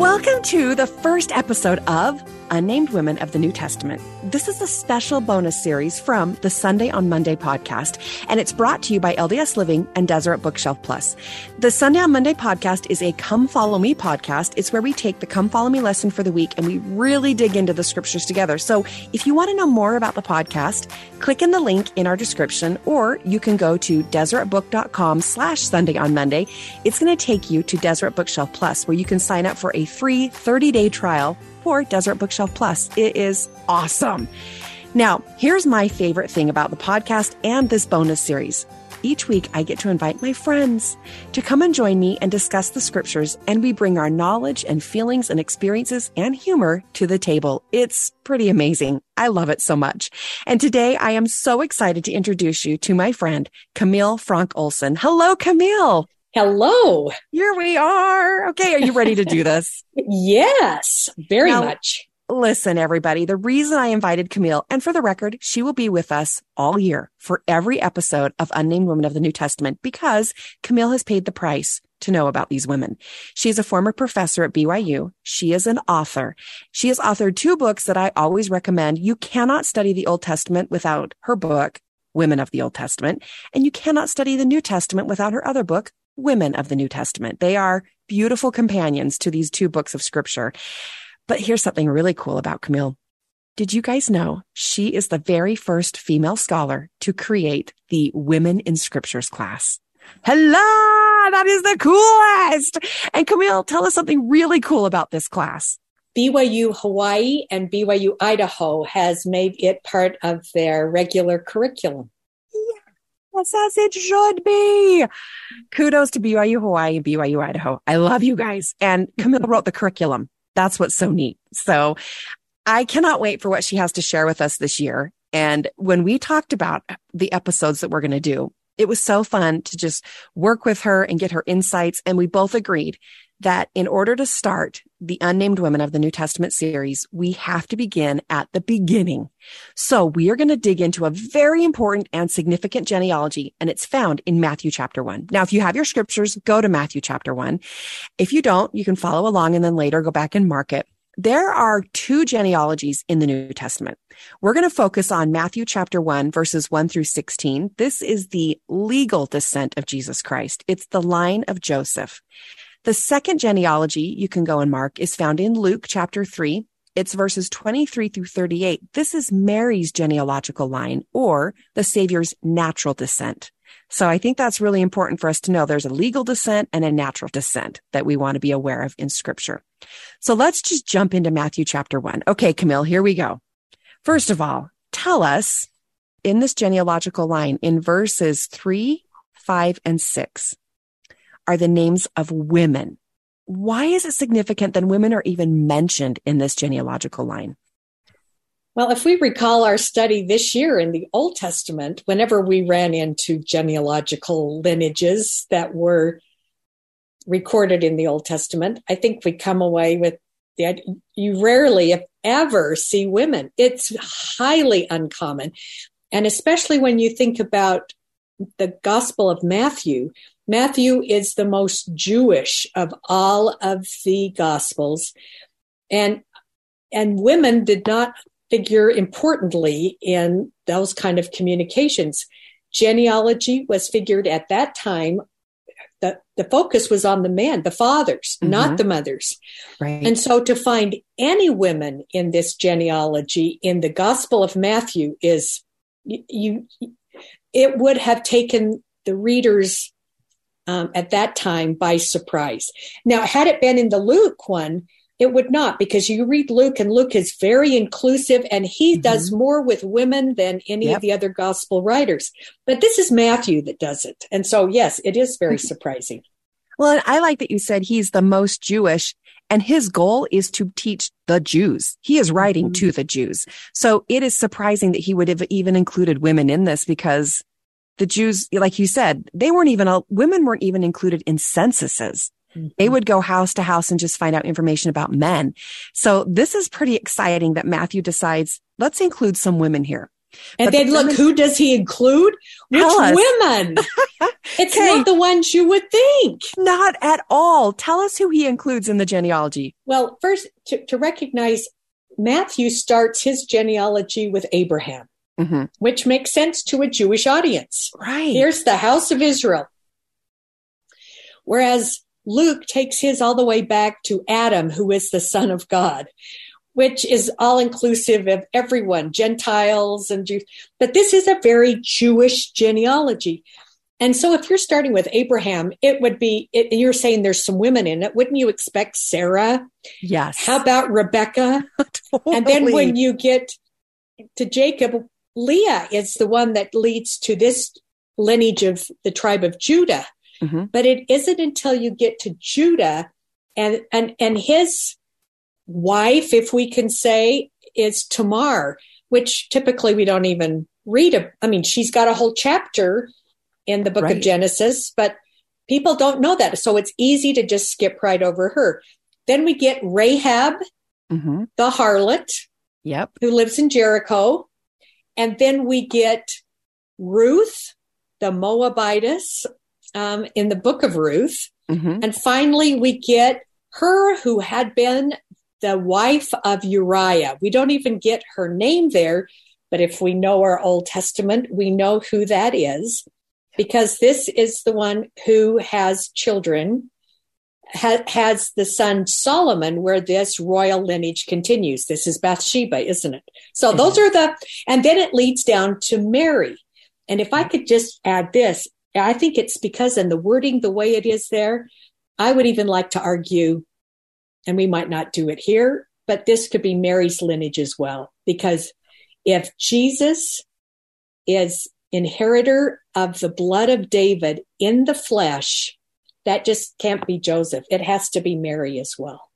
Welcome to the first episode of Unnamed Women of the New Testament. This is a special bonus series from the Sunday on Monday podcast, and it's brought to you by LDS Living and Deseret Bookshelf Plus. The Sunday on Monday podcast is a Come Follow Me podcast. It's where we take the Come Follow Me lesson for the week and we really dig into the scriptures together. So if you want to know more about the podcast, click in the link in our description, or you can go to deseretbook.com slash Sunday on Monday. It's going to take you to Deseret Bookshelf Plus, where you can sign up for a free 30 day trial for Deseret Bookshelf Plus. It is awesome. Now, here's my favorite thing about the podcast and this bonus series. Each week, I get to invite my friends to come and join me and discuss the scriptures, and we bring our knowledge and feelings and experiences and humor to the table. It's pretty amazing. I love it so much. And today, I am so excited to introduce you to my friend, Camille Frank Olson. Hello, Camille. Hello. Here we are. Okay. Are you ready to do this? yes, very now, much. Listen, everybody, the reason I invited Camille, and for the record, she will be with us all year for every episode of Unnamed Women of the New Testament because Camille has paid the price to know about these women. She is a former professor at BYU. She is an author. She has authored two books that I always recommend. You cannot study the Old Testament without her book, Women of the Old Testament, and you cannot study the New Testament without her other book, Women of the New Testament. They are beautiful companions to these two books of scripture. But here's something really cool about Camille. Did you guys know she is the very first female scholar to create the Women in Scriptures class? Hello! That is the coolest! And Camille, tell us something really cool about this class. BYU Hawaii and BYU Idaho has made it part of their regular curriculum. Yes, as it should be. Kudos to BYU Hawaii and BYU Idaho. I love you guys. And Camille wrote the curriculum. That's what's so neat. So I cannot wait for what she has to share with us this year. And when we talked about the episodes that we're going to do, it was so fun to just work with her and get her insights. And we both agreed that in order to start the unnamed women of the New Testament series, we have to begin at the beginning. So we are going to dig into a very important and significant genealogy, and it's found in Matthew chapter one. Now, if you have your scriptures, go to Matthew chapter one. If you don't, you can follow along and then later go back and mark it. There are two genealogies in the New Testament. We're going to focus on Matthew chapter 1, verses 1 through 16. This is the legal descent of Jesus Christ. It's the line of Joseph. The second genealogy you can go and mark is found in Luke chapter 3. It's verses 23 through 38. This is Mary's genealogical line or the Savior's natural descent. So I think that's really important for us to know. There's a legal descent and a natural descent that we want to be aware of in scripture. So let's just jump into Matthew chapter one. Okay, Camille, here we go. First of all, tell us in this genealogical line in verses three, five, and six, are the names of women. Why is it significant that women are even mentioned in this genealogical line? Well, if we recall our study this year in the Old Testament, whenever we ran into genealogical lineages that were recorded in the Old Testament, I think we come away with the you rarely, if ever, see women. It's highly uncommon. And especially when you think about the Gospel of Matthew, Matthew is the most Jewish of all of the gospels. And, and women did not figure importantly in those kind of communications. Genealogy was figured at that time. The, the focus was on the men, the fathers, mm-hmm. not the mothers. Right. And so to find any women in this genealogy in the Gospel of Matthew is you, it would have taken the readers um, at that time by surprise. Now, had it been in the Luke one, it would not because you read Luke and Luke is very inclusive and he mm-hmm. does more with women than any yep. of the other gospel writers. But this is Matthew that does it. And so, yes, it is very surprising. Well, I like that you said he's the most Jewish and his goal is to teach the Jews. He is writing mm-hmm. to the Jews. So it is surprising that he would have even included women in this because the Jews, like you said, they weren't even, women weren't even included in censuses. Mm-hmm. They would go house to house and just find out information about men. So this is pretty exciting that Matthew decides, let's include some women here. And but then the look, women, who does he include? Which women? It's okay. not the ones you would think. Not at all. Tell us who he includes in the genealogy. Well, first, to, to recognize Matthew starts his genealogy with Abraham, mm-hmm. which makes sense to a Jewish audience. Right. Here's the house of Israel. Whereas Luke takes his all the way back to Adam, who is the son of God, which is all inclusive of everyone, Gentiles and Jews. But this is a very Jewish genealogy. And so if you're starting with Abraham, it would be, it, you're saying there's some women in it. Wouldn't you expect Sarah? Yes. How about Rebecca? totally. And then when you get to Jacob, Leah is the one that leads to this lineage of the tribe of Judah. Mm-hmm. But it isn't until you get to Judah and, and, and his wife, if we can say, is Tamar, which typically we don't even read. A, I mean, she's got a whole chapter in the book right. of Genesis, but people don't know that. So it's easy to just skip right over her. Then we get Rahab, mm-hmm. the harlot, yep, who lives in Jericho. And then we get Ruth, the Moabitess, um, in the book of Ruth. Mm-hmm. And finally, we get her who had been the wife of Uriah. We don't even get her name there, but if we know our Old Testament, we know who that is because this is the one who has children, ha- has the son Solomon, where this royal lineage continues. This is Bathsheba, isn't it? So mm-hmm. those are the, and then it leads down to Mary. And if I could just add this, I think it's because in the wording, the way it is there, I would even like to argue, and we might not do it here, but this could be Mary's lineage as well. Because if Jesus is inheritor of the blood of David in the flesh, that just can't be Joseph. It has to be Mary as well.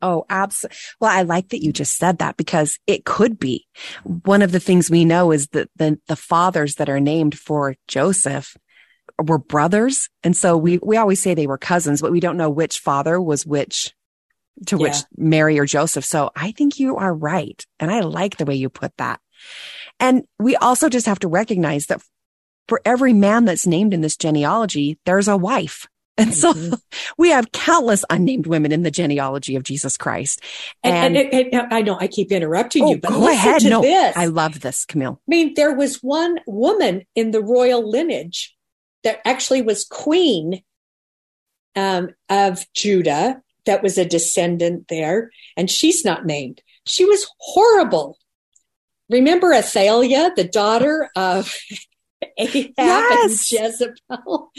Oh, absolutely. Well, I like that you just said that because it could be. One of the things we know is that the, the fathers that are named for Joseph were brothers. And so we, we always say they were cousins, but we don't know which father was which to yeah. which Mary or Joseph. So I think you are right. And I like the way you put that. And we also just have to recognize that for every man that's named in this genealogy, there's a wife. And so mm-hmm. we have countless unnamed women in the genealogy of Jesus Christ. And, and, and, and I know I keep interrupting oh, you, but go ahead. no, this. I love this, Camille. I mean, there was one woman in the royal lineage that actually was queen um, of Judah that was a descendant there, and she's not named. She was horrible. Remember Athaliah, the daughter of Ahab yes. and Jezebel?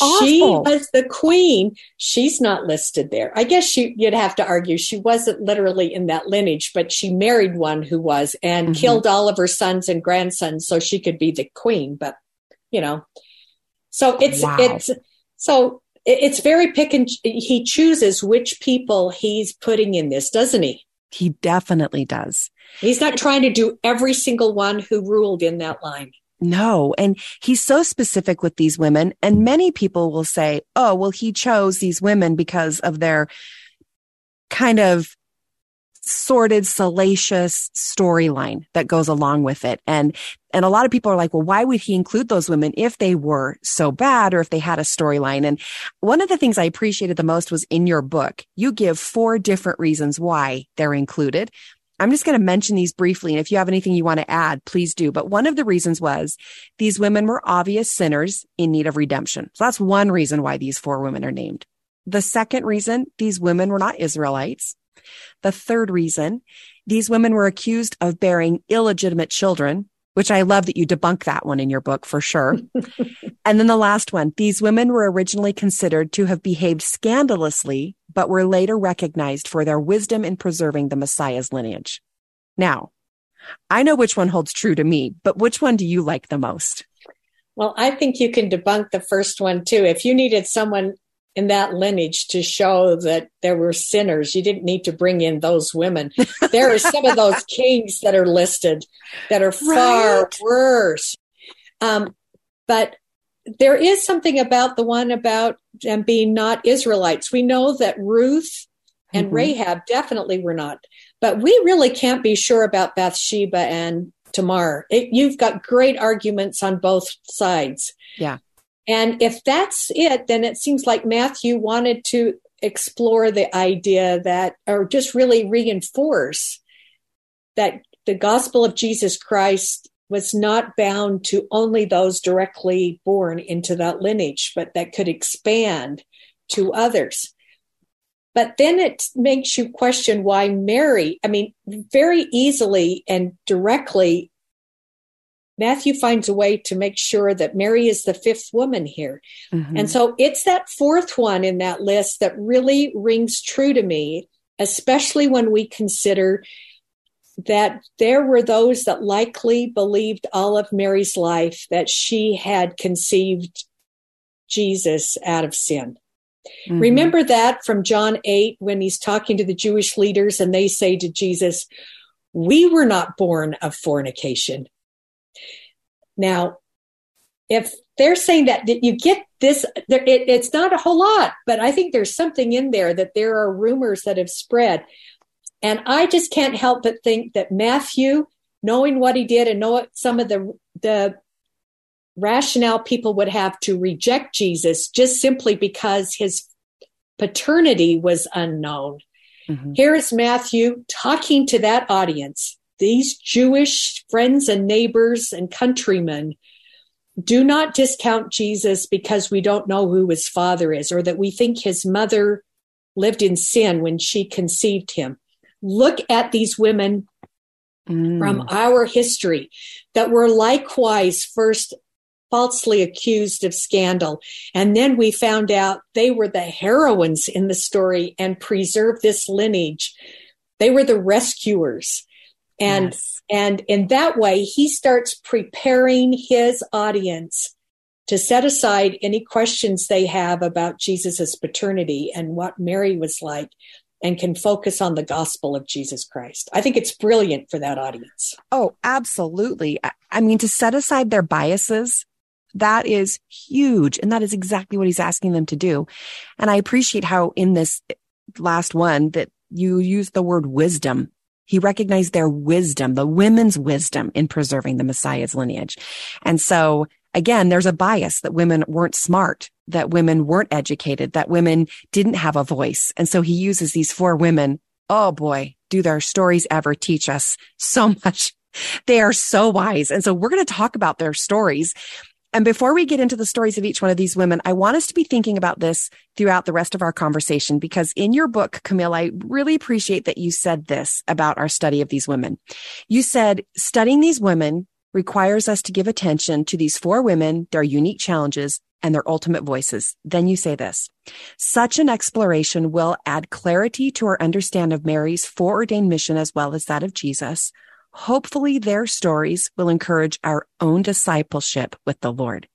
Awful. She was the queen. She's not listed there. I guess she, you'd have to argue she wasn't literally in that lineage, but she married one who was and mm-hmm. killed all of her sons and grandsons so she could be the queen. But, you know, so it's, wow. it's, so it's very pick and he chooses which people he's putting in this, doesn't he? He definitely does. He's not trying to do every single one who ruled in that line. No. And he's so specific with these women. And many people will say, oh, well, he chose these women because of their kind of sordid, salacious storyline that goes along with it. And, and a lot of people are like, well, why would he include those women if they were so bad or if they had a storyline? And one of the things I appreciated the most was in your book, you give four different reasons why they're included. I'm just going to mention these briefly. And if you have anything you want to add, please do. But one of the reasons was these women were obvious sinners in need of redemption. So that's one reason why these four women are named. The second reason, these women were not Israelites. The third reason, these women were accused of bearing illegitimate children, which I love that you debunk that one in your book for sure. and then the last one, these women were originally considered to have behaved scandalously, but were later recognized for their wisdom in preserving the Messiah's lineage. Now, I know which one holds true to me, but which one do you like the most? Well, I think you can debunk the first one too. If you needed someone in that lineage to show that there were sinners. You didn't need to bring in those women. There are some of those kings that are listed that are far right. worse. Um, but there is something about the one about them being not Israelites. We know that Ruth and mm-hmm. Rahab definitely were not, but we really can't be sure about Bathsheba and Tamar. It, you've got great arguments on both sides. Yeah. And if that's it, then it seems like Matthew wanted to explore the idea that, or just really reinforce that the gospel of Jesus Christ was not bound to only those directly born into that lineage, but that could expand to others. But then it makes you question why Mary, I mean, very easily and directly, Matthew finds a way to make sure that Mary is the fifth woman here. Mm-hmm. And so it's that fourth one in that list that really rings true to me, especially when we consider that there were those that likely believed all of Mary's life that she had conceived Jesus out of sin. Mm-hmm. Remember that from John 8 when he's talking to the Jewish leaders and they say to Jesus, We were not born of fornication. Now, if they're saying that, that you get this, it, it's not a whole lot, but I think there's something in there that there are rumors that have spread. And I just can't help but think that Matthew, knowing what he did and know some of the, the rationale people would have to reject Jesus just simply because his paternity was unknown. Mm-hmm. Here is Matthew talking to that audience, these Jewish friends and neighbors and countrymen. Do not discount Jesus because we don't know who his father is or that we think his mother lived in sin when she conceived him. Look at these women mm. from our history that were likewise first falsely accused of scandal. And then we found out they were the heroines in the story and preserved this lineage. They were the rescuers. And, yes. and in that way, he starts preparing his audience to set aside any questions they have about Jesus' paternity and what Mary was like and can focus on the gospel of Jesus Christ. I think it's brilliant for that audience. Oh, absolutely. I mean, to set aside their biases that is huge. And that is exactly what he's asking them to do. And I appreciate how in this last one that you use the word wisdom. He recognized their wisdom, the women's wisdom in preserving the Messiah's lineage. And so again, there's a bias that women weren't smart, that women weren't educated, that women didn't have a voice. And so he uses these four women. Oh boy, do their stories ever teach us so much. They are so wise. And so we're going to talk about their stories and before we get into the stories of each one of these women, I want us to be thinking about this throughout the rest of our conversation because in your book, Camille, I really appreciate that you said this about our study of these women. You said studying these women requires us to give attention to these four women, their unique challenges, and their ultimate voices. Then you say this. Such an exploration will add clarity to our understanding of Mary's foreordained mission as well as that of Jesus, Hopefully their stories will encourage our own discipleship with the Lord.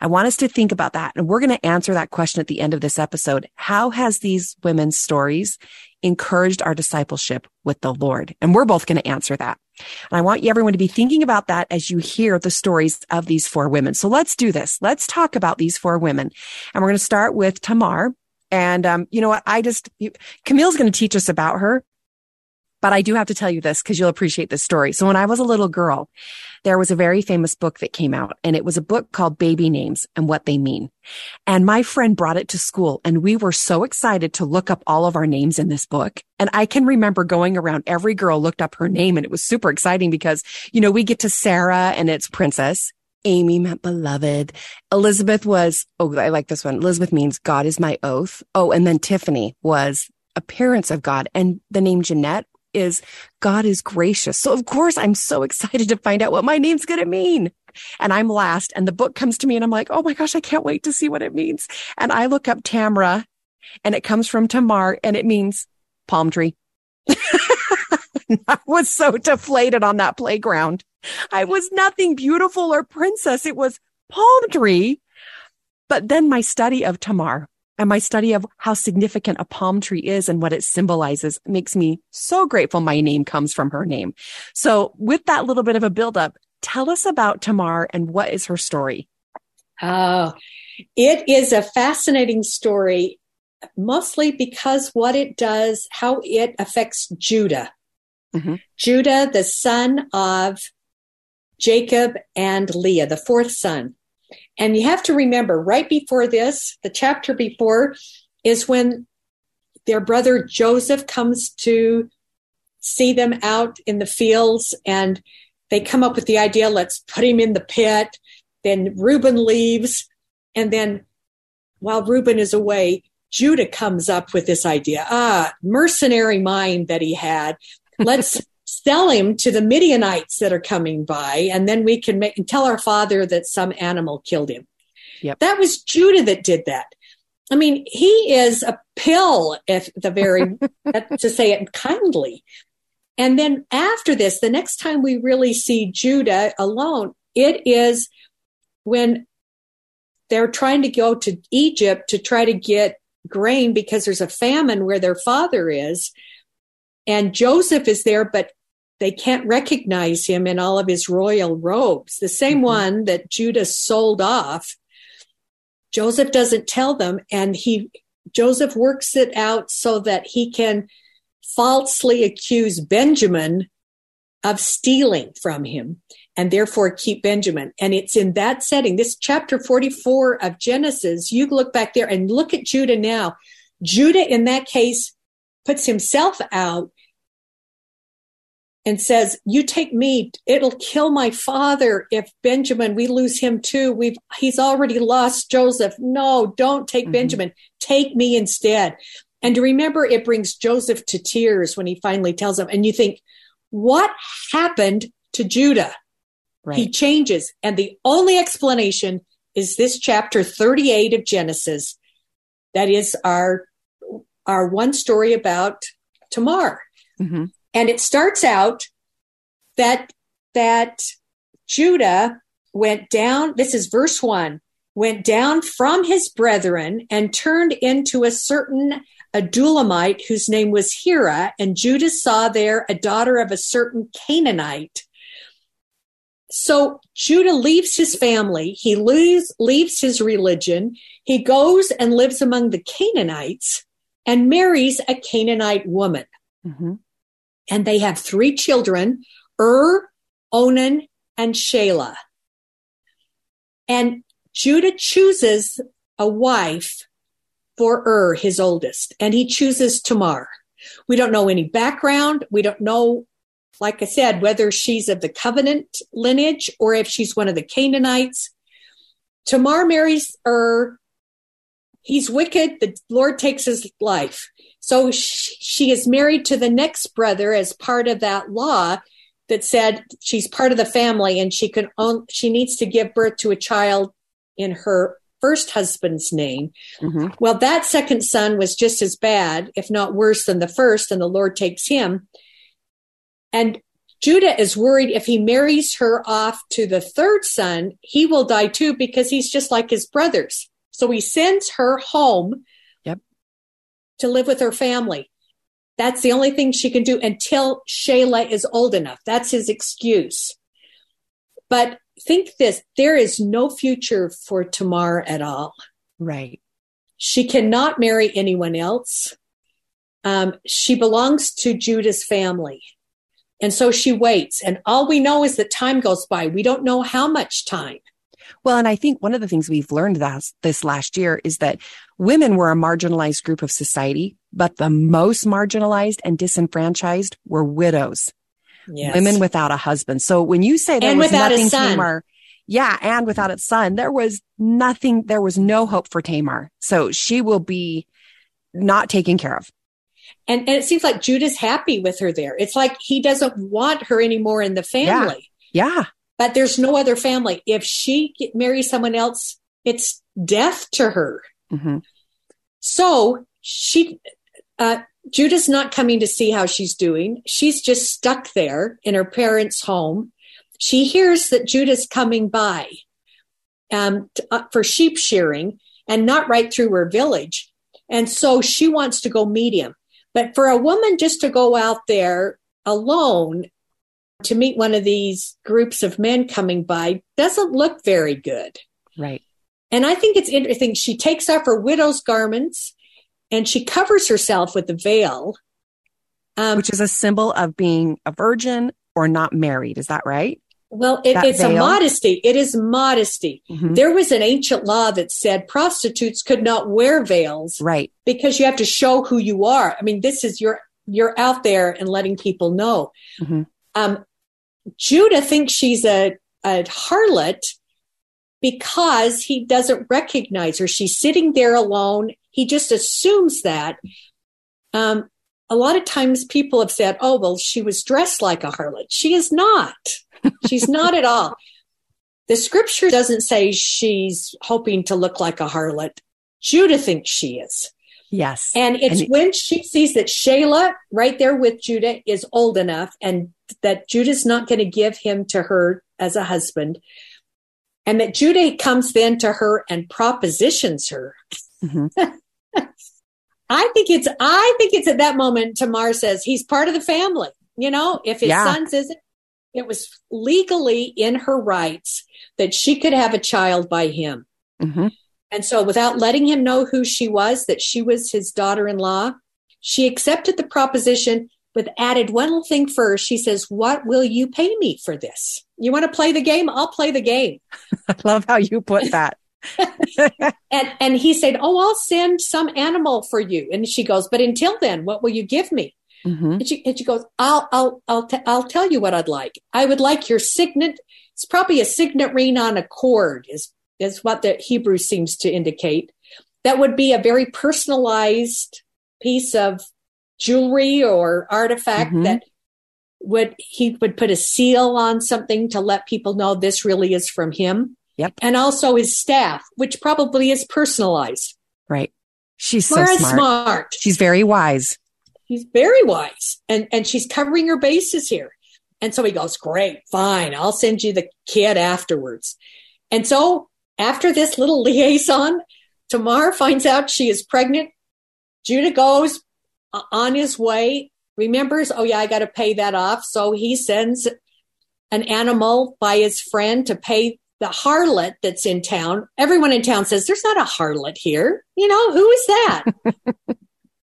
I want us to think about that. And we're going to answer that question at the end of this episode. How has these women's stories encouraged our discipleship with the Lord? And we're both going to answer that. And I want you everyone to be thinking about that as you hear the stories of these four women. So let's do this. Let's talk about these four women. And we're going to start with Tamar. And, um, you know what? I just, Camille's going to teach us about her. But I do have to tell you this because you'll appreciate this story. So when I was a little girl, there was a very famous book that came out and it was a book called Baby Names and What They Mean. And my friend brought it to school and we were so excited to look up all of our names in this book. And I can remember going around, every girl looked up her name and it was super exciting because, you know, we get to Sarah and it's princess. Amy meant beloved. Elizabeth was, oh, I like this one. Elizabeth means God is my oath. Oh, and then Tiffany was appearance of God. And the name Jeanette is God is gracious. So of course I'm so excited to find out what my name's going to mean. And I'm last and the book comes to me and I'm like, Oh my gosh, I can't wait to see what it means. And I look up Tamra and it comes from Tamar and it means palm tree. I was so deflated on that playground. I was nothing beautiful or princess. It was palm tree. But then my study of Tamar and my study of how significant a palm tree is and what it symbolizes makes me so grateful my name comes from her name. So with that little bit of a buildup, tell us about Tamar and what is her story? Oh, it is a fascinating story, mostly because what it does, how it affects Judah. Mm-hmm. Judah, the son of Jacob and Leah, the fourth son. And you have to remember, right before this, the chapter before, is when their brother Joseph comes to see them out in the fields and they come up with the idea let's put him in the pit. Then Reuben leaves. And then while Reuben is away, Judah comes up with this idea ah, mercenary mind that he had. Let's sell him to the Midianites that are coming by, and then we can make and tell our father that some animal killed him. Yep. That was Judah that did that. I mean, he is a pill, if the very to say it kindly. And then after this, the next time we really see Judah alone, it is when they're trying to go to Egypt to try to get grain because there's a famine where their father is. And Joseph is there, but they can't recognize him in all of his royal robes. The same mm-hmm. one that Judah sold off. Joseph doesn't tell them, and he Joseph works it out so that he can falsely accuse Benjamin of stealing from him and therefore keep Benjamin. And it's in that setting, this chapter 44 of Genesis, you look back there and look at Judah now. Judah, in that case, puts himself out and says, "You take me; it'll kill my father if Benjamin. We lose him too. We've he's already lost Joseph. No, don't take mm-hmm. Benjamin. Take me instead." And to remember, it brings Joseph to tears when he finally tells him. And you think, what happened to Judah? Right. He changes. And the only explanation is this chapter 38 of Genesis. That is our, our one story about Tamar. Mm-hmm. And it starts out that, that Judah went down. This is verse one went down from his brethren and turned into a certain Adullamite whose name was Hira, and Judah saw there a daughter of a certain Canaanite so Judah leaves his family, he leaves, leaves his religion, he goes and lives among the Canaanites and marries a Canaanite woman. Mm-hmm. And they have three children Ur, Onan, and Shelah. And Judah chooses a wife for Ur, his oldest, and he chooses Tamar. We don't know any background. We don't know like I said, whether she's of the covenant lineage or if she's one of the Canaanites. Tamar marries Ur. He's wicked. The Lord takes his life. So she is married to the next brother as part of that law that said she's part of the family and she can own, she needs to give birth to a child in her first husband's name. Mm-hmm. Well, that second son was just as bad, if not worse than the first, and the Lord takes him. And Judah is worried if he marries her off to the third son, he will die too because he's just like his brothers. So he sends her home. To live with her family. That's the only thing she can do until Shelah is old enough. That's his excuse. But think this there is no future for Tamar at all. Right. She cannot marry anyone else. Um, she belongs to Judah's family. And so she waits. And all we know is that time goes by. We don't know how much time. Well, and I think one of the things we've learned this, this last year is that women were a marginalized group of society, but the most marginalized and disenfranchised were widows. Yes. Women without a husband. So when you say there and was nothing Tamar, yeah, and without its son, there was nothing, there was no hope for Tamar. So she will be not taken care of. And, and it seems like Judah's happy with her there. It's like he doesn't want her anymore in the family. Yeah. yeah. But there's no other family. If she marries someone else, it's death to her. Mm-hmm. So she, uh, Judah's not coming to see how she's doing. She's just stuck there in her parents' home. She hears that Judah's coming by um, to, uh, for sheep shearing and not right through her village. And so she wants to go meet him. But for a woman just to go out there alone to meet one of these groups of men coming by doesn't look very good. Right. And I think it's interesting. She takes off her widow's garments and she covers herself with a veil. Um, Which is a symbol of being a virgin or not married. Is that right? Well, it, it's veil? a modesty. It is modesty. Mm-hmm. There was an ancient law that said prostitutes could not wear veils, right? Because you have to show who you are. I mean, this is you're you're out there and letting people know. Mm-hmm. Um, Judah thinks she's a, a harlot because he doesn't recognize her. She's sitting there alone. He just assumes that. Um, a lot of times people have said, oh, well, she was dressed like a harlot. She is not. She's not at all. The scripture doesn't say she's hoping to look like a harlot. Judah thinks she is. Yes. And it's and when she sees that Shelah, right there with Judah, is old enough and that Judah's not going to give him to her as a husband. And that Judah comes then to her and propositions her. Mm-hmm. I think it's I think it's at that moment Tamar says he's part of the family. You know, if his yeah. sons isn't it was legally in her rights that she could have a child by him. Mm-hmm. And so, without letting him know who she was, that she was his daughter in law, she accepted the proposition, but added one little thing first. She says, What will you pay me for this? You want to play the game? I'll play the game. I love how you put that. and and he said, "Oh, I'll send some animal for you." And she goes, "But until then, what will you give me?" Mm-hmm. And, she, and she goes, "I'll I'll I'll t- I'll tell you what I'd like. I would like your signet. It's probably a signet ring on a cord. Is is what the Hebrew seems to indicate. That would be a very personalized piece of jewelry or artifact mm-hmm. that would he would put a seal on something to let people know this really is from him. Yep. And also his staff, which probably is personalized. Right. She's so smart. smart. She's very wise. She's very wise. And and she's covering her bases here. And so he goes, Great, fine, I'll send you the kid afterwards. And so after this little liaison, Tamar finds out she is pregnant. Judah goes on his way, remembers, oh yeah, I got to pay that off. So he sends an animal by his friend to pay the harlot that's in town. Everyone in town says, there's not a harlot here. You know, who is that?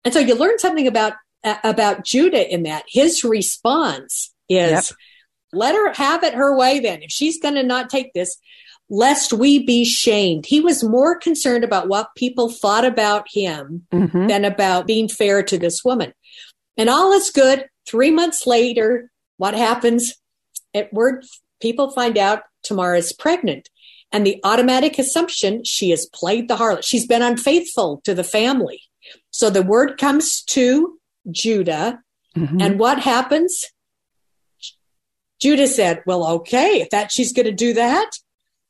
and so you learn something about, uh, about Judah in that. His response is, yep. let her have it her way then. If she's going to not take this, lest we be shamed. He was more concerned about what people thought about him mm-hmm. than about being fair to this woman. And all is good. Three months later, what happens? At word, people find out Tamar is pregnant. And the automatic assumption she has played the harlot. She's been unfaithful to the family. So the word comes to Judah. Mm-hmm. And what happens? Judah said, Well, okay, if that she's going to do that,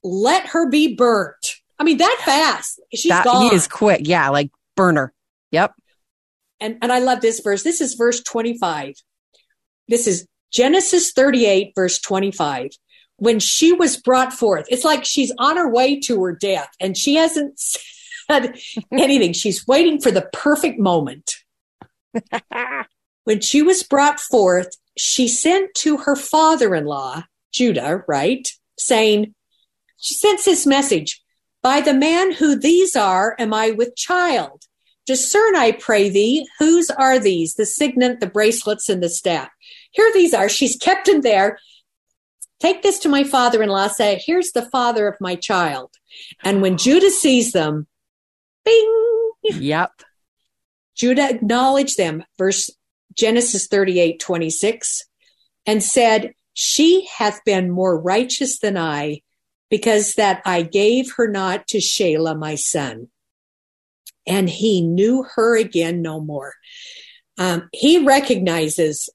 let her be burnt. I mean, that fast. She's that, gone. He is quick. Yeah, like burner. Yep. And and I love this verse. This is verse 25. This is Genesis 38, verse 25. When she was brought forth, it's like she's on her way to her death and she hasn't said anything. She's waiting for the perfect moment. when she was brought forth, she sent to her father in law, Judah, right? Saying, she sends this message By the man who these are, am I with child? Discern, I pray thee, whose are these? The signet, the bracelets, and the staff. Here these are. She's kept them there. Take this to my father in law, say, Here's the father of my child. And when Judah sees them, bing. Yep. Judah acknowledged them, verse Genesis 38 26, and said, She hath been more righteous than I, because that I gave her not to Shelah, my son. And he knew her again no more. Um, he recognizes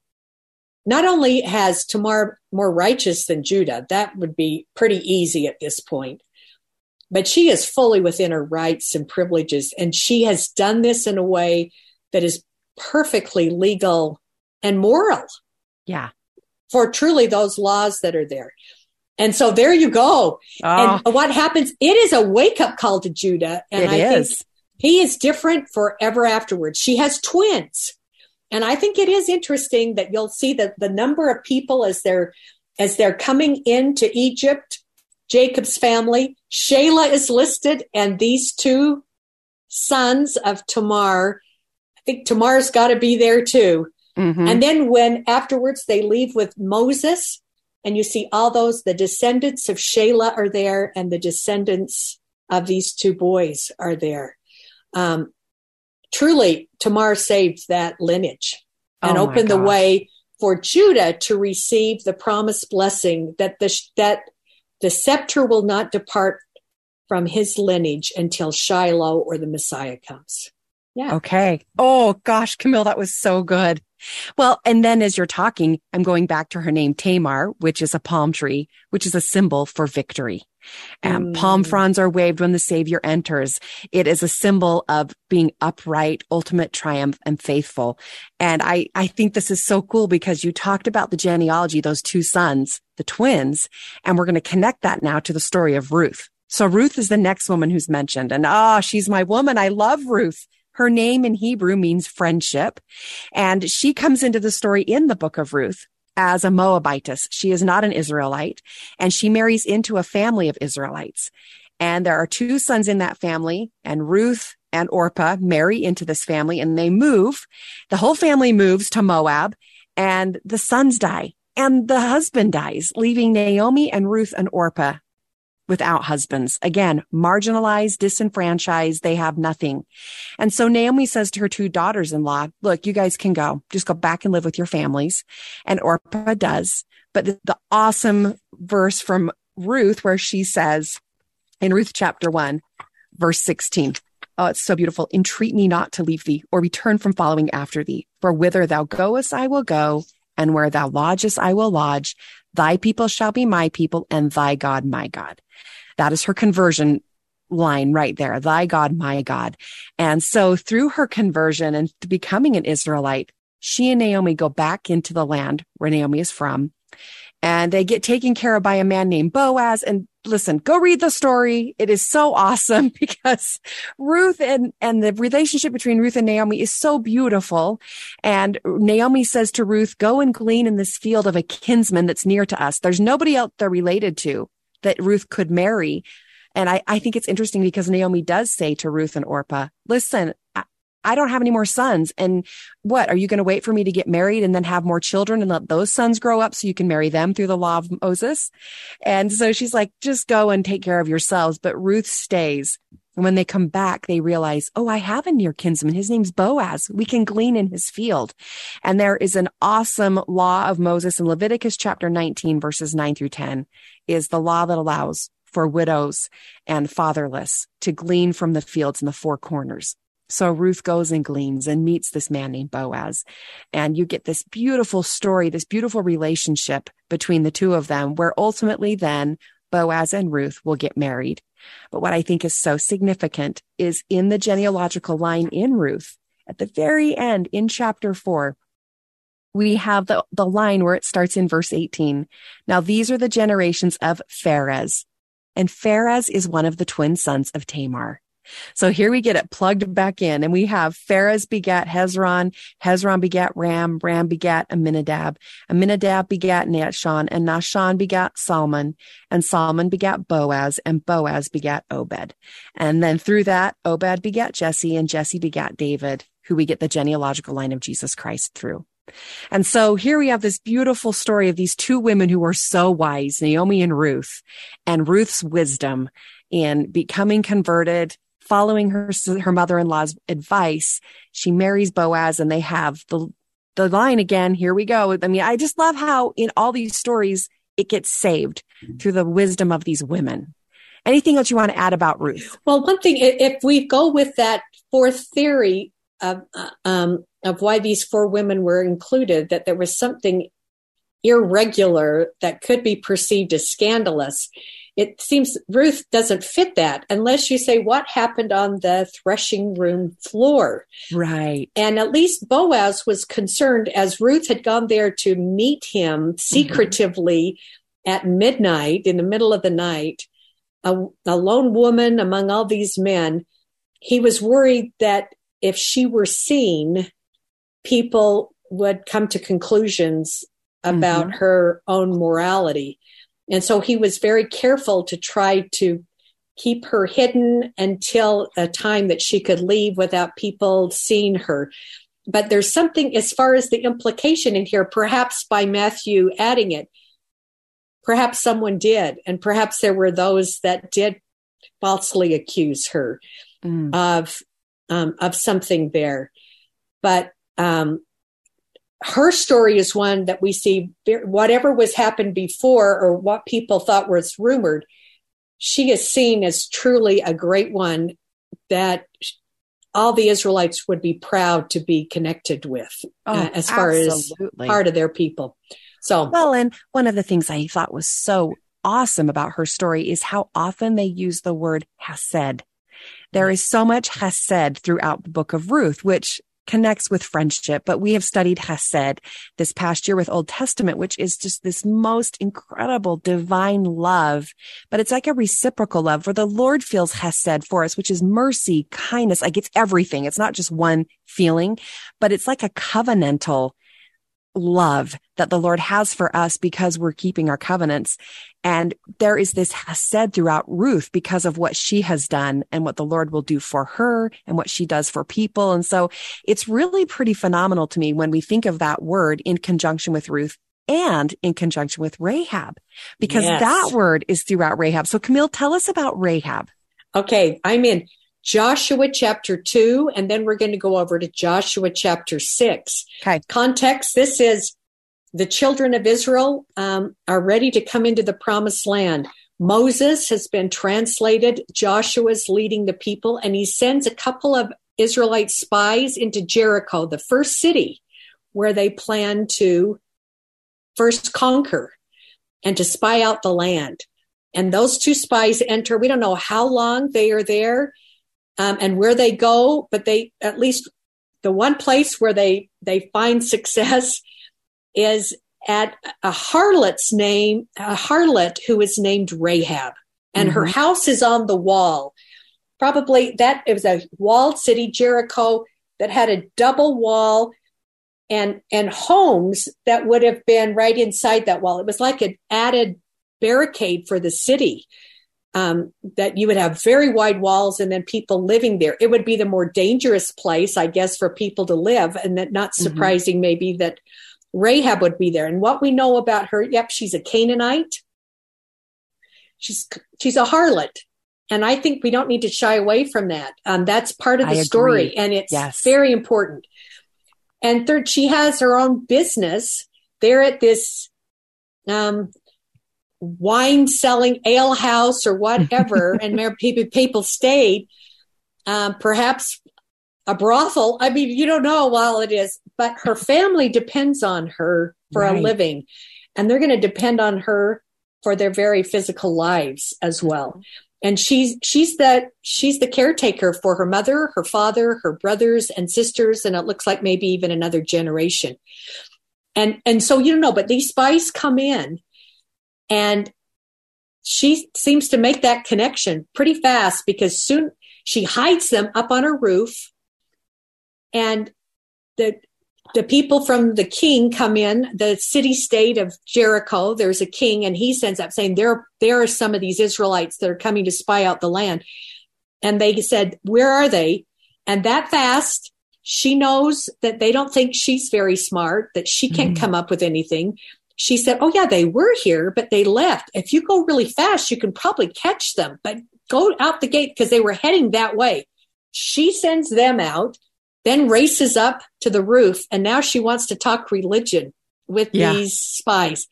not only has Tamar more righteous than Judah, that would be pretty easy at this point, but she is fully within her rights and privileges. And she has done this in a way that is perfectly legal and moral. Yeah. For truly those laws that are there. And so there you go. Oh. And what happens? It is a wake up call to Judah. And it I is. think he is different forever afterwards. She has twins. And I think it is interesting that you'll see that the number of people as they're as they're coming into Egypt, Jacob's family, Shelah is listed, and these two sons of Tamar. I think Tamar's got to be there too. Mm-hmm. And then when afterwards they leave with Moses, and you see all those, the descendants of Shelah are there, and the descendants of these two boys are there. Um, truly, Tamar saved that lineage and Oh opened the way for Judah to receive the promised blessing that the that the scepter will not depart from his lineage until Shiloh or the Messiah comes. Yeah. Okay. Oh gosh, Camille, that was so good. Well, and then as you're talking, I'm going back to her name, Tamar, which is a palm tree, which is a symbol for victory. Um, Mm. Palm fronds are waved when the Savior enters. It is a symbol of being upright, ultimate triumph, and faithful. And I, I think this is so cool because you talked about the genealogy, those two sons, the twins, and we're going to connect that now to the story of Ruth. So Ruth is the next woman who's mentioned. And ah, she's my woman. I love Ruth. Her name in Hebrew means friendship. And she comes into the story in the book of Ruth as a Moabitess. She is not an Israelite and she marries into a family of Israelites. And there are two sons in that family and Ruth and Orpah marry into this family and they move. The whole family moves to Moab and the sons die and the husband dies, leaving Naomi and Ruth and Orpah without husbands. Again, marginalized, disenfranchised. They have nothing. And so Naomi says to her two daughters in law, look, you guys can go. Just go back and live with your families. And Orpah does. But the, the awesome verse from Ruth where she says in Ruth chapter one, verse 16, Oh, it's so beautiful. Entreat me not to leave thee or return from following after thee. For whither thou goest, I will go, and where thou lodgest, I will lodge. Thy people shall be my people, and thy God my God. That is her conversion line right there. Thy God, my God. And so through her conversion and becoming an Israelite, she and Naomi go back into the land where Naomi is from and they get taken care of by a man named Boaz. And listen, go read the story. It is so awesome because Ruth and, and the relationship between Ruth and Naomi is so beautiful. And Naomi says to Ruth, go and glean in this field of a kinsman that's near to us. There's nobody else they're related to that Ruth could marry. And I, I think it's interesting because Naomi does say to Ruth and Orpah, listen, I don't have any more sons. And what are you going to wait for me to get married and then have more children and let those sons grow up so you can marry them through the law of Moses? And so she's like, just go and take care of yourselves. But Ruth stays. And when they come back, they realize, oh, I have a near kinsman. His name's Boaz. We can glean in his field. And there is an awesome law of Moses in Leviticus chapter 19, verses 9 through 10 is the law that allows for widows and fatherless to glean from the fields in the four corners. So Ruth goes and gleans and meets this man named Boaz. And you get this beautiful story, this beautiful relationship between the two of them, where ultimately then Boaz and Ruth will get married. But what I think is so significant is in the genealogical line in Ruth, at the very end in chapter four, we have the, the line where it starts in verse 18. Now these are the generations of Pharez. And Pharez is one of the twin sons of Tamar. So here we get it plugged back in and we have Pharez begat Hezron, Hezron begat Ram, Ram begat Aminadab, Aminadab begat Nahshon, and Nahshon begat Salmon, and Salmon begat Boaz, and Boaz begat Obed. And then through that, Obed begat Jesse, and Jesse begat David, who we get the genealogical line of Jesus Christ through. And so here we have this beautiful story of these two women who were so wise, Naomi and Ruth, and Ruth's wisdom in becoming converted, following her her mother-in-law's advice. She marries Boaz and they have the the line again, here we go. I mean, I just love how in all these stories it gets saved through the wisdom of these women. Anything else you want to add about Ruth? Well, one thing, if we go with that fourth theory of um, of why these four women were included, that there was something irregular that could be perceived as scandalous. It seems Ruth doesn't fit that unless you say what happened on the threshing room floor. Right. And at least Boaz was concerned as Ruth had gone there to meet him secretively mm-hmm. at midnight in the middle of the night, a, a lone woman among all these men. He was worried that if she were seen, people would come to conclusions about mm-hmm. her own morality. And so he was very careful to try to keep her hidden until a time that she could leave without people seeing her. But there's something as far as the implication in here, perhaps by Matthew adding it. perhaps someone did, and perhaps there were those that did falsely accuse her mm. of um, of something there. But um, her story is one that we see whatever was happened before or what people thought was rumored she is seen as truly a great one that all the israelites would be proud to be connected with oh, uh, as far absolutely. as part of their people. So well and one of the things i thought was so awesome about her story is how often they use the word hesed there is so much hesed throughout the book of ruth which connects with friendship, but we have studied Hesed this past year with Old Testament, which is just this most incredible divine love. But it's like a reciprocal love where the Lord feels Hesed for us, which is mercy, kindness. Like it's everything. It's not just one feeling, but it's like a covenantal love that the Lord has for us because we're keeping our covenants. And there is this hesed throughout Ruth because of what she has done and what the Lord will do for her and what she does for people. And so it's really pretty phenomenal to me when we think of that word in conjunction with Ruth and in conjunction with Rahab, because yes. that word is throughout Rahab. So Camille, tell us about Rahab. Okay. I'm in Joshua chapter 2, and then we're going to go over to Joshua chapter 6. Okay. Context this is the children of Israel um, are ready to come into the promised land. Moses has been translated. Joshua's leading the people, and he sends a couple of Israelite spies into Jericho, the first city where they plan to first conquer and to spy out the land. And those two spies enter. We don't know how long they are there um, and where they go, but they at least the one place where they they find success is at a harlot's name, a harlot who is named Rahab, and mm-hmm. her house is on the wall. Probably that it was a walled city, Jericho, that had a double wall and and homes that would have been right inside that wall. It was like an added barricade for the city um, that you would have very wide walls and then people living there. It would be the more dangerous place, I guess, for people to live. And that not mm-hmm. surprising, mm-hmm. maybe that Rahab would be there. And what we know about her, yep, she's a Canaanite. She's she's a harlot. And I think we don't need to shy away from that. Um, that's part of the story, and it's yes. very important. And third, she has her own business. They're at this um, wine selling ale house or whatever, and people people stayed. Um, perhaps a brothel. I mean, you don't know while it is, but her family depends on her for right. a living, and they're going to depend on her for their very physical lives as well. And she's she's the she's the caretaker for her mother, her father, her brothers and sisters, and it looks like maybe even another generation. And and so you don't know, but these spies come in and she seems to make that connection pretty fast because soon she hides them up on her roof. And the the people from the king come in the city state of jericho there's a king and he sends up saying there there are some of these israelites that are coming to spy out the land. And they said where are they? And that fast she knows that they don't think she's very smart that she can't mm-hmm. come up with anything she said, Oh, yeah, they were here, but they left. If you go really fast, you can probably catch them, but go out the gate because they were heading that way. She sends them out, then races up to the roof, and now she wants to talk religion with yeah. these spies.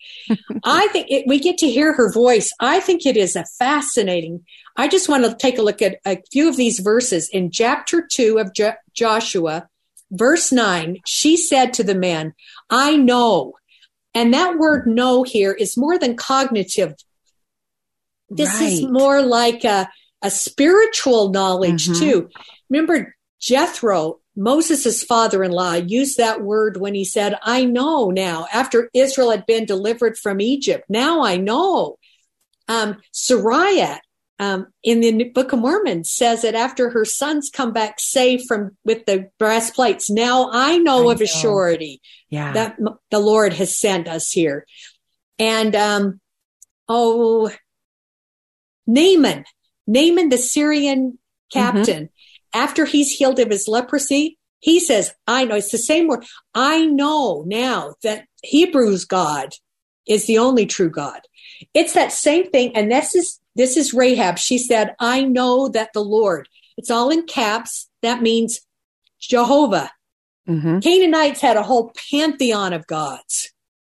I think it, we get to hear her voice. I think it is a fascinating. I just want to take a look at a few of these verses in chapter 2 of jo- Joshua, verse 9. She said to the man, I know and that word know here is more than cognitive. This right. is more like a, a spiritual knowledge mm-hmm. too. Remember Jethro, Moses' father-in-law used that word when he said, I know now after Israel had been delivered from Egypt. Now I know. Um, Sariah, um, in the Book of Mormon says that after her sons come back safe from with the brass plates, now I know I of know. a surety yeah. that the Lord has sent us here. And um, oh, Naaman, Naaman, the Syrian captain, mm-hmm. after he's healed of his leprosy, he says, I know, it's the same word. I know now that Hebrews God is the only true God. It's that same thing. And this is, this is Rahab. She said, I know that the Lord, it's all in caps. That means Jehovah. Mm-hmm. Canaanites had a whole pantheon of gods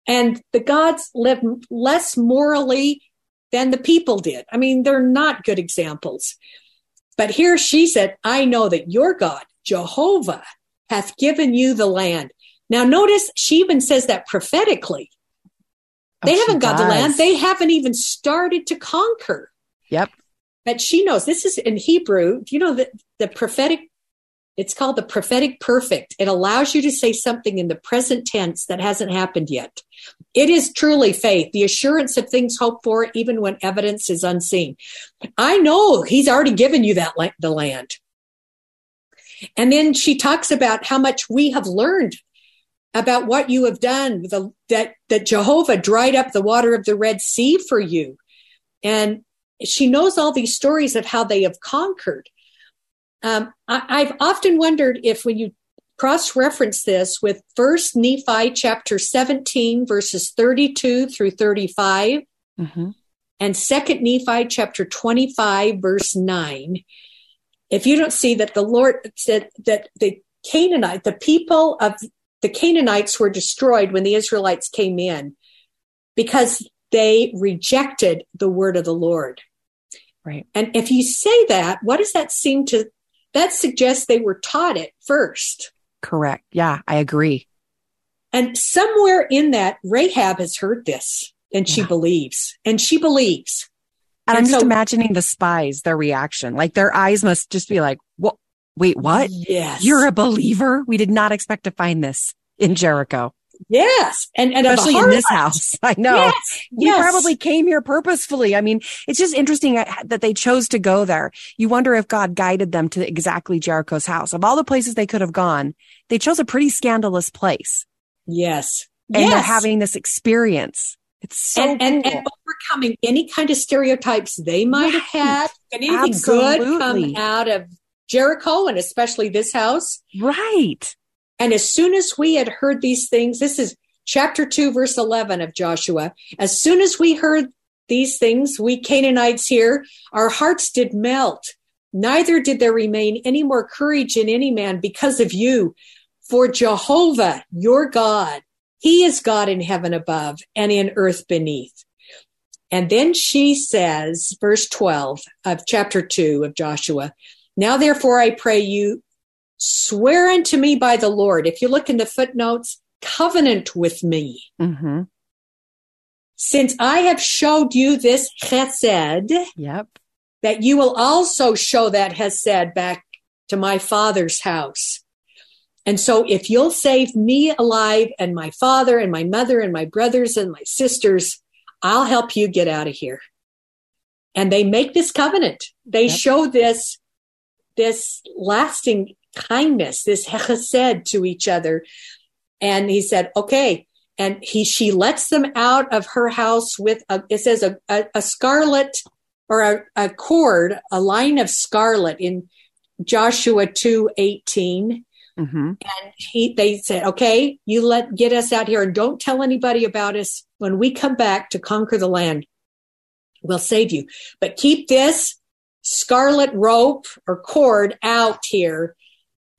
and the gods lived less morally than the people did. I mean, they're not good examples. But here she said, I know that your God, Jehovah, hath given you the land. Now, notice she even says that prophetically. They oh, haven't got does. the land. They haven't even started to conquer. Yep. But she knows this is in Hebrew. Do you know that the prophetic it's called the prophetic perfect. It allows you to say something in the present tense that hasn't happened yet. It is truly faith, the assurance of things hoped for, even when evidence is unseen. I know he's already given you that the land. And then she talks about how much we have learned about what you have done, the, that, that Jehovah dried up the water of the Red Sea for you. And she knows all these stories of how they have conquered. Um, I, have often wondered if when you cross reference this with First Nephi chapter 17, verses 32 through 35, mm-hmm. and Second Nephi chapter 25, verse 9, if you don't see that the Lord said that the Canaanite, the people of the Canaanites were destroyed when the Israelites came in because they rejected the word of the Lord. Right. And if you say that, what does that seem to that suggests they were taught it first. Correct. Yeah, I agree. And somewhere in that, Rahab has heard this and she yeah. believes, and she believes. And, and I'm so, just imagining the spies, their reaction. Like their eyes must just be like, what? Wait, what? Yes. You're a believer? We did not expect to find this in Jericho. Yes. And, and especially in this house. I know. Yes. We yes. probably came here purposefully. I mean, it's just interesting uh, that they chose to go there. You wonder if God guided them to exactly Jericho's house. Of all the places they could have gone, they chose a pretty scandalous place. Yes. And yes. they're having this experience. It's so and, cool. and, and, overcoming any kind of stereotypes they might right. have had. And anything Absolutely. good come out of Jericho and especially this house. Right. And as soon as we had heard these things, this is chapter 2, verse 11 of Joshua. As soon as we heard these things, we Canaanites here, our hearts did melt. Neither did there remain any more courage in any man because of you. For Jehovah, your God, he is God in heaven above and in earth beneath. And then she says, verse 12 of chapter 2 of Joshua, Now therefore I pray you, swear unto me by the Lord. If you look in the footnotes, covenant with me. Mm-hmm. Since I have showed you this chesed, yep. that you will also show that chesed back to my father's house. And so if you'll save me alive and my father and my mother and my brothers and my sisters, I'll help you get out of here. And they make this covenant. They yep. show this, this lasting kindness, this chesed to each other. And he said, okay. And he, she lets them out of her house with a, it says a, a, a scarlet or a, a cord, a line of scarlet in Joshua 2 18. Mm-hmm. And he, they said, okay, you let, get us out here and don't tell anybody about us. When we come back to conquer the land, we'll save you. But keep this scarlet rope or cord out here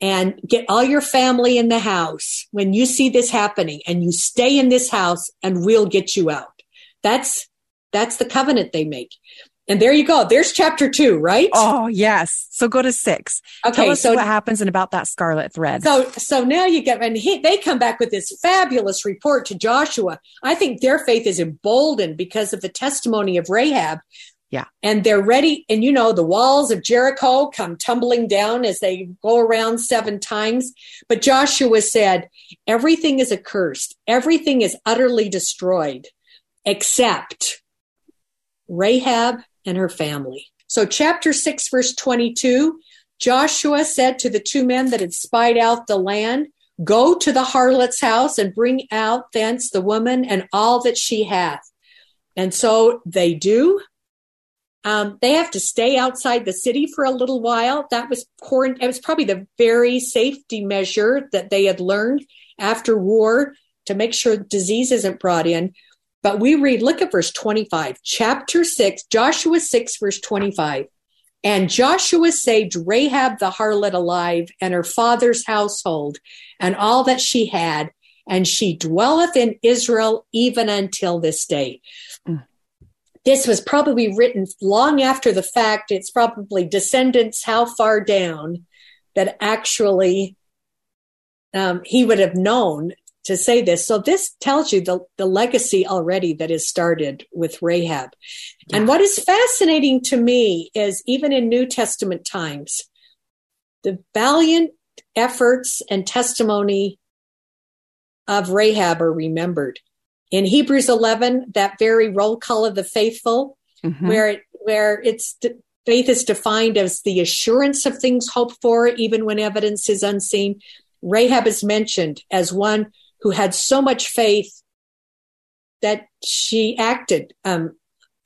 and get all your family in the house when you see this happening and you stay in this house and we'll get you out. That's, that's the covenant they make. And there you go. There's chapter two, right? Oh, yes. So go to six. Okay. Tell us so what happens and about that scarlet thread. So, so now you get, and he, they come back with this fabulous report to Joshua. I think their faith is emboldened because of the testimony of Rahab yeah. And they're ready. And you know, the walls of Jericho come tumbling down as they go around seven times. But Joshua said, everything is accursed. Everything is utterly destroyed except Rahab and her family. So chapter six, verse 22, Joshua said to the two men that had spied out the land, go to the harlot's house and bring out thence the woman and all that she hath. And so they do. Um, they have to stay outside the city for a little while. That was quarant- It was probably the very safety measure that they had learned after war to make sure disease isn't brought in. But we read, look at verse 25, chapter 6, Joshua 6, verse 25. And Joshua saved Rahab the harlot alive and her father's household and all that she had, and she dwelleth in Israel even until this day. This was probably written long after the fact. It's probably descendants how far down that actually um, he would have known to say this. So this tells you the, the legacy already that is started with Rahab. Yeah. And what is fascinating to me is even in New Testament times, the valiant efforts and testimony of Rahab are remembered. In Hebrews 11, that very roll call of the faithful, mm-hmm. where it, where it's faith is defined as the assurance of things hoped for, even when evidence is unseen. Rahab is mentioned as one who had so much faith that she acted um,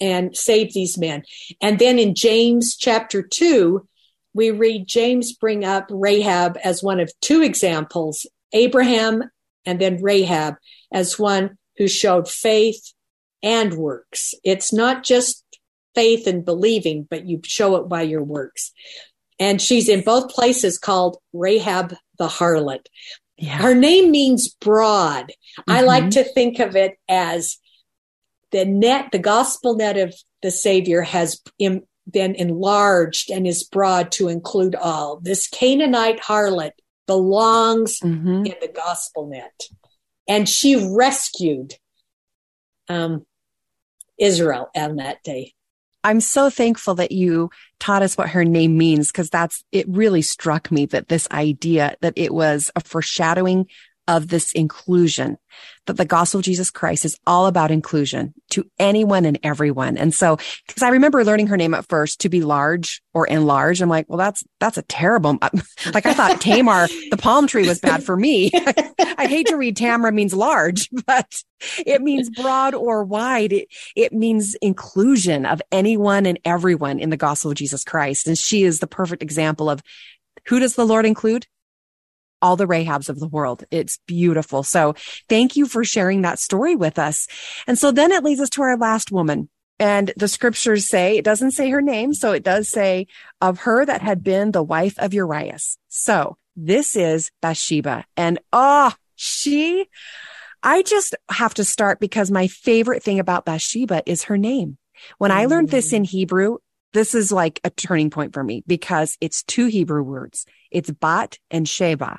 and saved these men. And then in James chapter 2, we read James bring up Rahab as one of two examples Abraham and then Rahab as one who showed faith and works. It's not just faith and believing, but you show it by your works. And she's in both places called Rahab the harlot. Yeah. Her name means broad. Mm-hmm. I like to think of it as the net, the gospel net of the Savior has Im- been enlarged and is broad to include all. This Canaanite harlot belongs mm-hmm. in the gospel net. And she rescued um, Israel on that day. I'm so thankful that you taught us what her name means because that's, it really struck me that this idea that it was a foreshadowing of this inclusion, that the gospel of Jesus Christ is all about inclusion to anyone and everyone. And so, because I remember learning her name at first to be large or enlarge. I'm like, well, that's, that's a terrible, like I thought Tamar, the palm tree was bad for me. I hate to read Tamara means large, but it means broad or wide. It, it means inclusion of anyone and everyone in the gospel of Jesus Christ. And she is the perfect example of who does the Lord include? All the Rahabs of the world. It's beautiful. So thank you for sharing that story with us. And so then it leads us to our last woman. And the scriptures say, it doesn't say her name. So it does say of her that had been the wife of Urias. So this is Bathsheba. And oh, she, I just have to start because my favorite thing about Bathsheba is her name. When I learned this mm. in Hebrew, this is like a turning point for me because it's two Hebrew words. It's Bat and Sheba.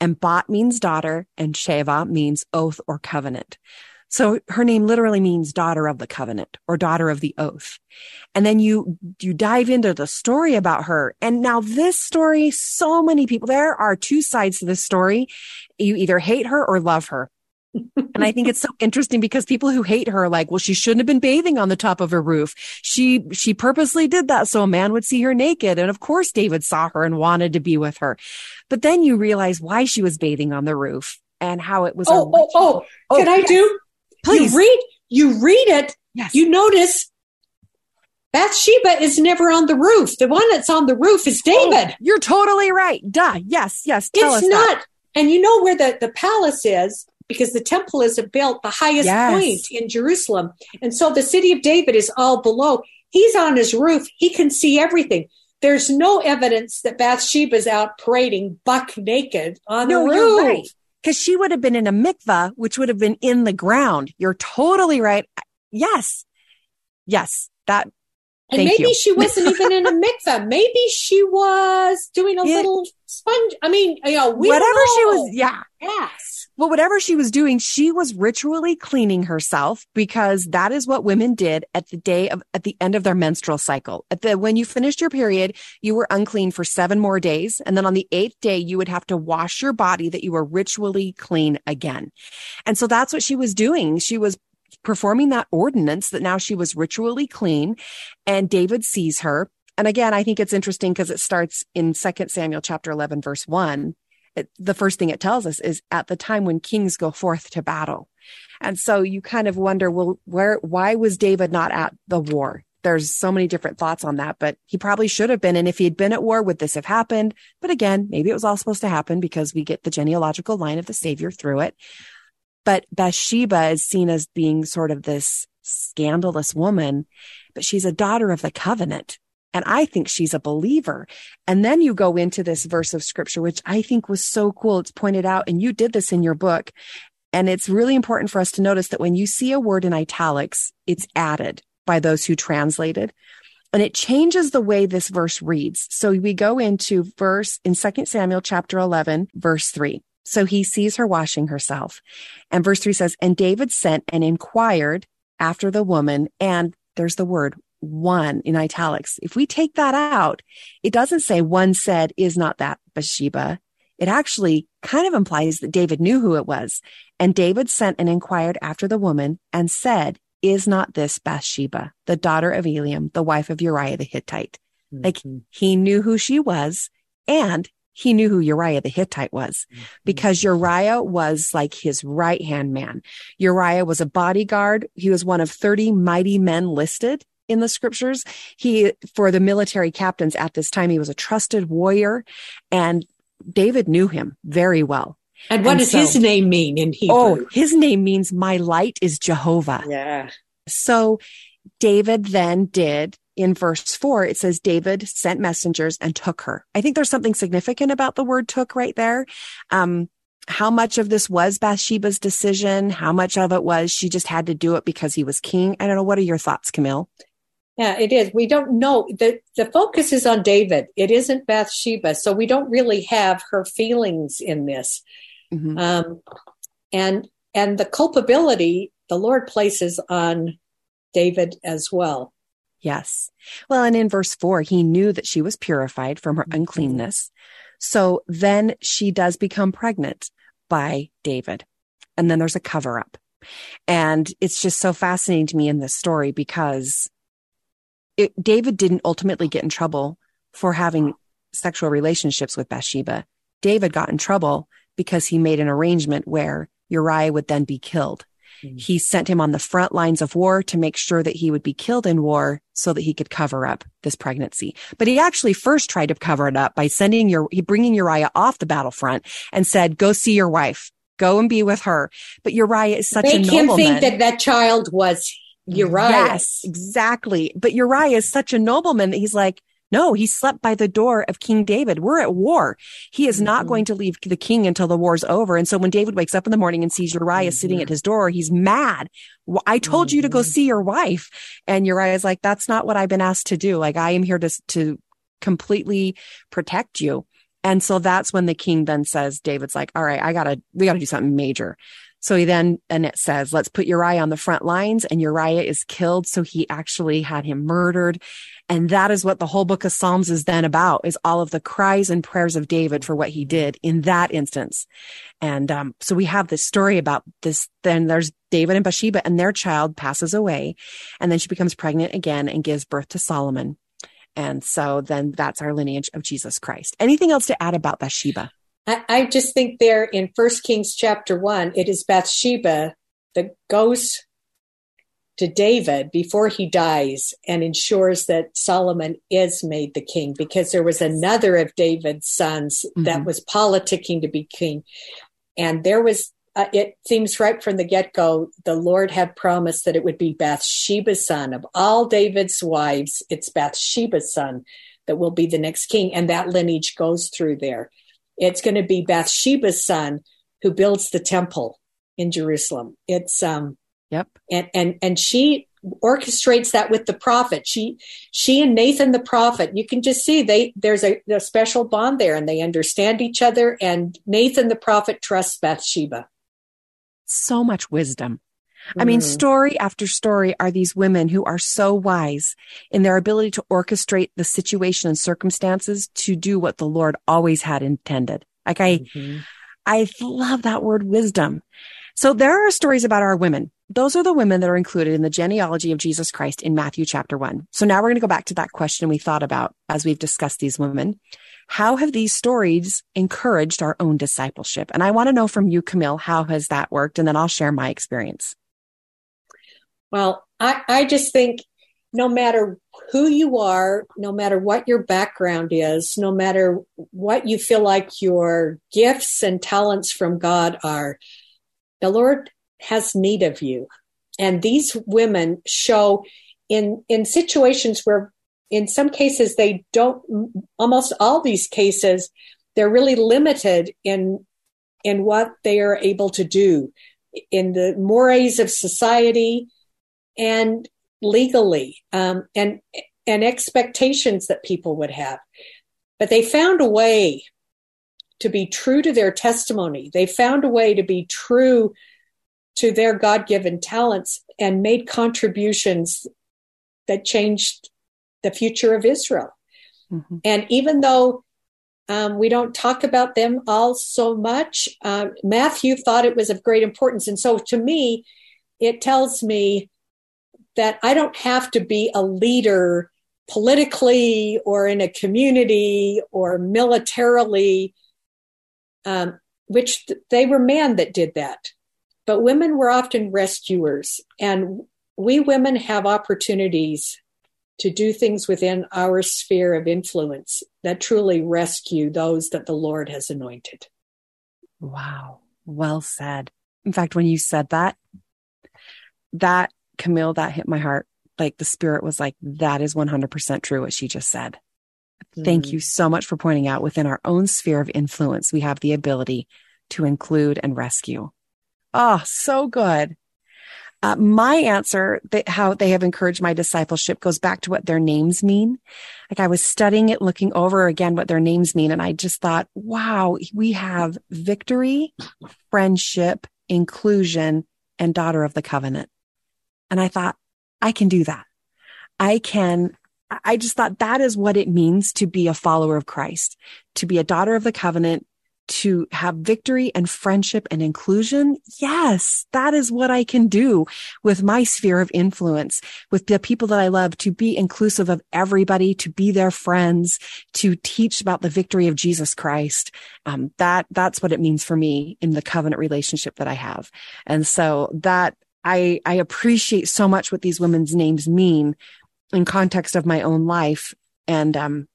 And Bat means daughter and Sheva means oath or covenant. So her name literally means daughter of the covenant or daughter of the oath. And then you, you dive into the story about her. And now this story, so many people, there are two sides to this story. You either hate her or love her and I think it's so interesting because people who hate her are like, well, she shouldn't have been bathing on the top of her roof. She, she purposely did that so a man would see her naked. And of course, David saw her and wanted to be with her. But then you realize why she was bathing on the roof and how it was. Oh, oh, oh, oh, can I do? Please you read, you read it. Yes. You notice Bathsheba is never on the roof. The one that's on the roof is oh, David. Oh, you're totally right. Duh. Yes. Yes. Tell it's not. That. And you know where the, the palace is? Because the temple is built the highest yes. point in Jerusalem. And so the city of David is all below. He's on his roof. He can see everything. There's no evidence that Bathsheba's out parading buck naked on no, the roof. Right. Because she would have been in a mikvah, which would have been in the ground. You're totally right. Yes. Yes. That and Thank maybe you. she wasn't even in a mikvah. Maybe she was doing a little sponge. I mean, you know, whatever she was. Yeah. Yes. Well, whatever she was doing, she was ritually cleaning herself because that is what women did at the day of, at the end of their menstrual cycle. At the, when you finished your period, you were unclean for seven more days. And then on the eighth day, you would have to wash your body that you were ritually clean again. And so that's what she was doing. She was performing that ordinance that now she was ritually clean and David sees her. And again, I think it's interesting because it starts in Second Samuel chapter 11, verse one. It, the first thing it tells us is at the time when kings go forth to battle. And so you kind of wonder, well, where, why was David not at the war? There's so many different thoughts on that, but he probably should have been. And if he had been at war, would this have happened? But again, maybe it was all supposed to happen because we get the genealogical line of the savior through it. But Bathsheba is seen as being sort of this scandalous woman, but she's a daughter of the covenant. And I think she's a believer. And then you go into this verse of scripture, which I think was so cool. It's pointed out, and you did this in your book. And it's really important for us to notice that when you see a word in italics, it's added by those who translated. And it changes the way this verse reads. So we go into verse in 2 Samuel chapter 11, verse 3. So he sees her washing herself. And verse 3 says, And David sent and inquired after the woman. And there's the word one in italics. If we take that out, it doesn't say one said, is not that Bathsheba. It actually kind of implies that David knew who it was. And David sent and inquired after the woman and said, is not this Bathsheba, the daughter of Eliam, the wife of Uriah the Hittite? Mm-hmm. Like he knew who she was and he knew who Uriah the Hittite was mm-hmm. because Uriah was like his right hand man. Uriah was a bodyguard. He was one of 30 mighty men listed in the scriptures. He, for the military captains at this time, he was a trusted warrior and David knew him very well. And what and does so, his name mean in Hebrew? Oh, his name means my light is Jehovah. Yeah. So David then did in verse four, it says David sent messengers and took her. I think there's something significant about the word took right there. Um, how much of this was Bathsheba's decision? How much of it was she just had to do it because he was king? I don't know. What are your thoughts, Camille? Yeah, it is. We don't know. The, the focus is on David. It isn't Bathsheba. So we don't really have her feelings in this. Mm-hmm. Um, and, and the culpability the Lord places on David as well. Yes. Well, and in verse four, he knew that she was purified from her mm-hmm. uncleanness. So then she does become pregnant by David. And then there's a cover up. And it's just so fascinating to me in this story because it, David didn't ultimately get in trouble for having sexual relationships with Bathsheba. David got in trouble because he made an arrangement where Uriah would then be killed. Mm-hmm. He sent him on the front lines of war to make sure that he would be killed in war so that he could cover up this pregnancy. But he actually first tried to cover it up by sending your, he bringing Uriah off the battlefront and said, go see your wife. Go and be with her. But Uriah is such Make a nobleman. Make him think that that child was Uriah. Yes, exactly. But Uriah is such a nobleman that he's like, no, he slept by the door of King David. We're at war. He is mm-hmm. not going to leave the king until the war's over. And so when David wakes up in the morning and sees Uriah mm-hmm. sitting at his door, he's mad. I told mm-hmm. you to go mm-hmm. see your wife. And Uriah is like, that's not what I've been asked to do. Like I am here to, to completely protect you. And so that's when the king then says, David's like, all right, I gotta, we gotta do something major. So he then, and it says, let's put Uriah on the front lines and Uriah is killed. So he actually had him murdered. And that is what the whole book of Psalms is then about is all of the cries and prayers of David for what he did in that instance. And, um, so we have this story about this. Then there's David and Bathsheba and their child passes away. And then she becomes pregnant again and gives birth to Solomon. And so then that's our lineage of Jesus Christ. Anything else to add about Bathsheba? I, I just think there in First Kings chapter one, it is Bathsheba that goes to David before he dies and ensures that Solomon is made the king because there was another of David's sons mm-hmm. that was politicking to be king. And there was, uh, it seems right from the get go, the Lord had promised that it would be Bathsheba's son. Of all David's wives, it's Bathsheba's son that will be the next king. And that lineage goes through there. It's going to be Bathsheba's son who builds the temple in Jerusalem. It's um yep. And and and she orchestrates that with the prophet. She she and Nathan the prophet. You can just see they there's a, a special bond there and they understand each other and Nathan the prophet trusts Bathsheba. So much wisdom. I mean, mm-hmm. story after story are these women who are so wise in their ability to orchestrate the situation and circumstances to do what the Lord always had intended. Like I, mm-hmm. I love that word wisdom. So there are stories about our women. Those are the women that are included in the genealogy of Jesus Christ in Matthew chapter one. So now we're going to go back to that question we thought about as we've discussed these women. How have these stories encouraged our own discipleship? And I want to know from you, Camille, how has that worked? And then I'll share my experience. Well, I, I just think no matter who you are, no matter what your background is, no matter what you feel like your gifts and talents from God are, the Lord has need of you. And these women show in, in situations where in some cases they don't, almost all these cases, they're really limited in, in what they are able to do in the mores of society and legally um, and and expectations that people would have but they found a way to be true to their testimony they found a way to be true to their god-given talents and made contributions that changed the future of israel mm-hmm. and even though um, we don't talk about them all so much. Uh, Matthew thought it was of great importance. And so to me, it tells me that I don't have to be a leader politically or in a community or militarily, um, which th- they were men that did that. But women were often rescuers. And we women have opportunities to do things within our sphere of influence that truly rescue those that the Lord has anointed. Wow. Well said. In fact, when you said that, that Camille, that hit my heart. Like the spirit was like, that is 100% true what she just said. Mm. Thank you so much for pointing out within our own sphere of influence, we have the ability to include and rescue. Oh, so good. Uh, my answer, that how they have encouraged my discipleship goes back to what their names mean. Like I was studying it, looking over again what their names mean. And I just thought, wow, we have victory, friendship, inclusion, and daughter of the covenant. And I thought, I can do that. I can I just thought that is what it means to be a follower of Christ, to be a daughter of the covenant, to have victory and friendship and inclusion. Yes, that is what I can do with my sphere of influence, with the people that I love, to be inclusive of everybody, to be their friends, to teach about the victory of Jesus Christ. Um, that, that's what it means for me in the covenant relationship that I have. And so that I, I appreciate so much what these women's names mean in context of my own life. And, um,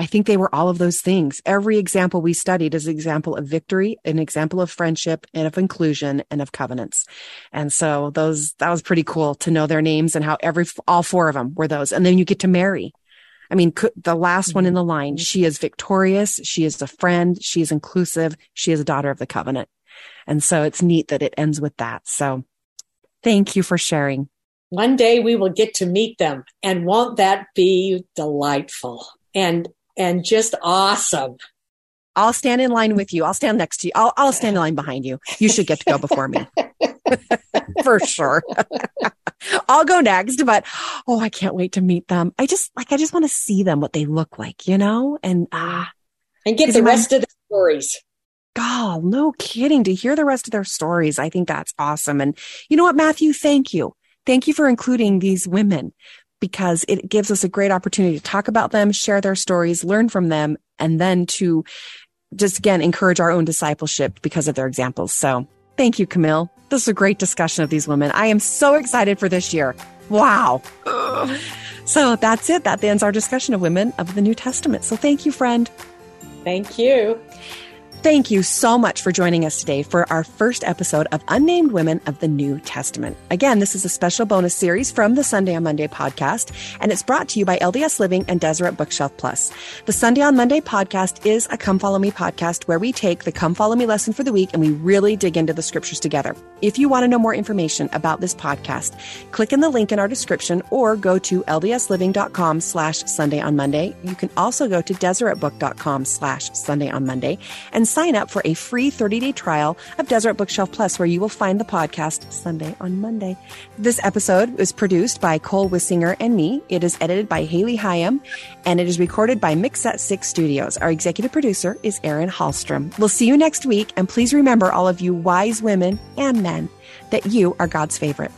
I think they were all of those things. Every example we studied is an example of victory, an example of friendship and of inclusion and of covenants. And so those, that was pretty cool to know their names and how every, all four of them were those. And then you get to Mary. I mean, the last one in the line, mm-hmm. she is victorious. She is a friend. She is inclusive. She is a daughter of the covenant. And so it's neat that it ends with that. So thank you for sharing. One day we will get to meet them and won't that be delightful? And and just awesome. I'll stand in line with you. I'll stand next to you. I'll, I'll stand in line behind you. You should get to go before me. For sure. I'll go next, but oh, I can't wait to meet them. I just like, I just want to see them, what they look like, you know, and, ah, and get the rest of the stories. God, no kidding. To hear the rest of their stories, I think that's awesome. And you know what, Matthew? Thank you. Thank you for including these women because it gives us a great opportunity to talk about them, share their stories, learn from them, and then to just again encourage our own discipleship because of their examples. So thank you, Camille. This is a great discussion of these women. I am so excited for this year. Wow. So that's it. That ends our discussion of women of the New Testament. So thank you, friend. Thank you. Thank you so much for joining us today for our first episode of Unnamed Women of the New Testament. Again, this is a special bonus series from the Sunday on Monday podcast, and it's brought to you by LDS Living and Deseret Bookshelf Plus. The Sunday on Monday podcast is a Come Follow Me podcast where we take the Come Follow Me lesson for the week and we really dig into the scriptures together. If you want to know more information about this podcast, click in the link in our description or go to ldsliving.com slash Sunday on Monday. You can also go to deseretbook.com slash Sunday on Monday and sign up for a free 30 day trial of Deseret Bookshelf Plus, where you will find the podcast Sunday on Monday. This episode was produced by Cole Wissinger and me. It is edited by Haley Hyam and it is recorded by Mix at Six Studios. Our executive producer is Erin Hallstrom. We'll see you next week. And please remember, all of you wise women and men, that you are God's favorite.